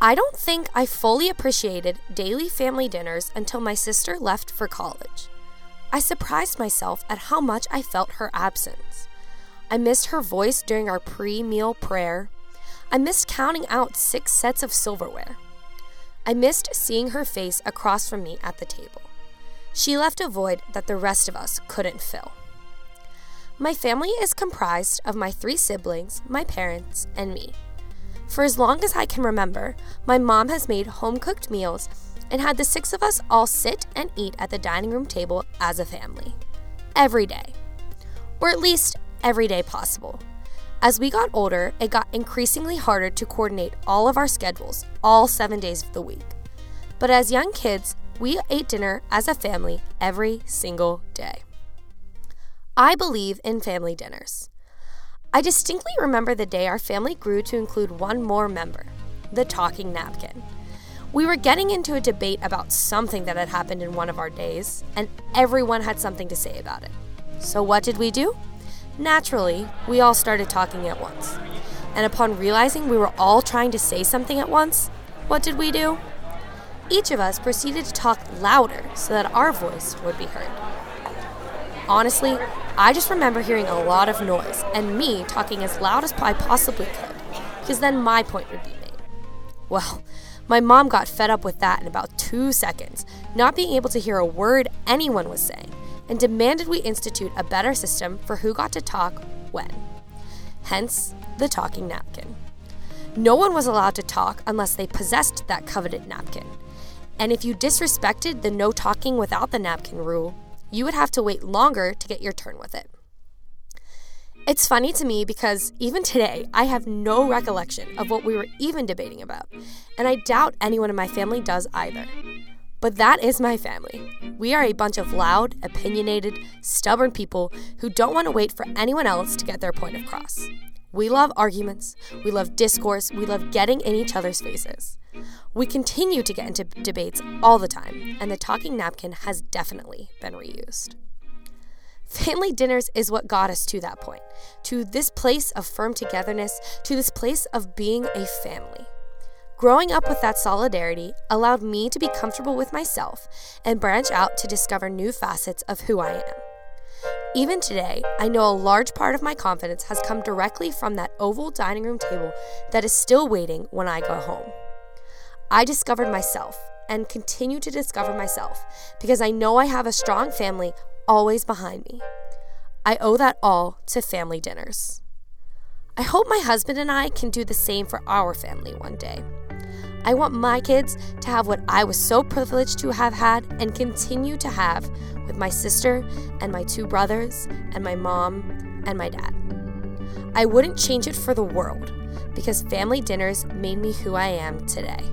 I don't think I fully appreciated daily family dinners until my sister left for college. I surprised myself at how much I felt her absence. I missed her voice during our pre meal prayer. I missed counting out six sets of silverware. I missed seeing her face across from me at the table. She left a void that the rest of us couldn't fill. My family is comprised of my three siblings, my parents, and me. For as long as I can remember, my mom has made home cooked meals and had the six of us all sit and eat at the dining room table as a family. Every day. Or at least every day possible. As we got older, it got increasingly harder to coordinate all of our schedules, all seven days of the week. But as young kids, we ate dinner as a family every single day. I believe in family dinners. I distinctly remember the day our family grew to include one more member the talking napkin. We were getting into a debate about something that had happened in one of our days, and everyone had something to say about it. So, what did we do? Naturally, we all started talking at once. And upon realizing we were all trying to say something at once, what did we do? Each of us proceeded to talk louder so that our voice would be heard. Honestly, I just remember hearing a lot of noise and me talking as loud as I possibly could, because then my point would be made. Well, my mom got fed up with that in about two seconds, not being able to hear a word anyone was saying, and demanded we institute a better system for who got to talk when. Hence, the talking napkin. No one was allowed to talk unless they possessed that coveted napkin. And if you disrespected the no talking without the napkin rule, you would have to wait longer to get your turn with it. It's funny to me because even today, I have no recollection of what we were even debating about, and I doubt anyone in my family does either. But that is my family. We are a bunch of loud, opinionated, stubborn people who don't want to wait for anyone else to get their point across. We love arguments, we love discourse, we love getting in each other's faces. We continue to get into debates all the time, and the talking napkin has definitely been reused. Family dinners is what got us to that point, to this place of firm togetherness, to this place of being a family. Growing up with that solidarity allowed me to be comfortable with myself and branch out to discover new facets of who I am. Even today, I know a large part of my confidence has come directly from that oval dining room table that is still waiting when I go home. I discovered myself and continue to discover myself because I know I have a strong family always behind me. I owe that all to family dinners. I hope my husband and I can do the same for our family one day. I want my kids to have what I was so privileged to have had and continue to have with my sister and my two brothers and my mom and my dad. I wouldn't change it for the world because family dinners made me who I am today.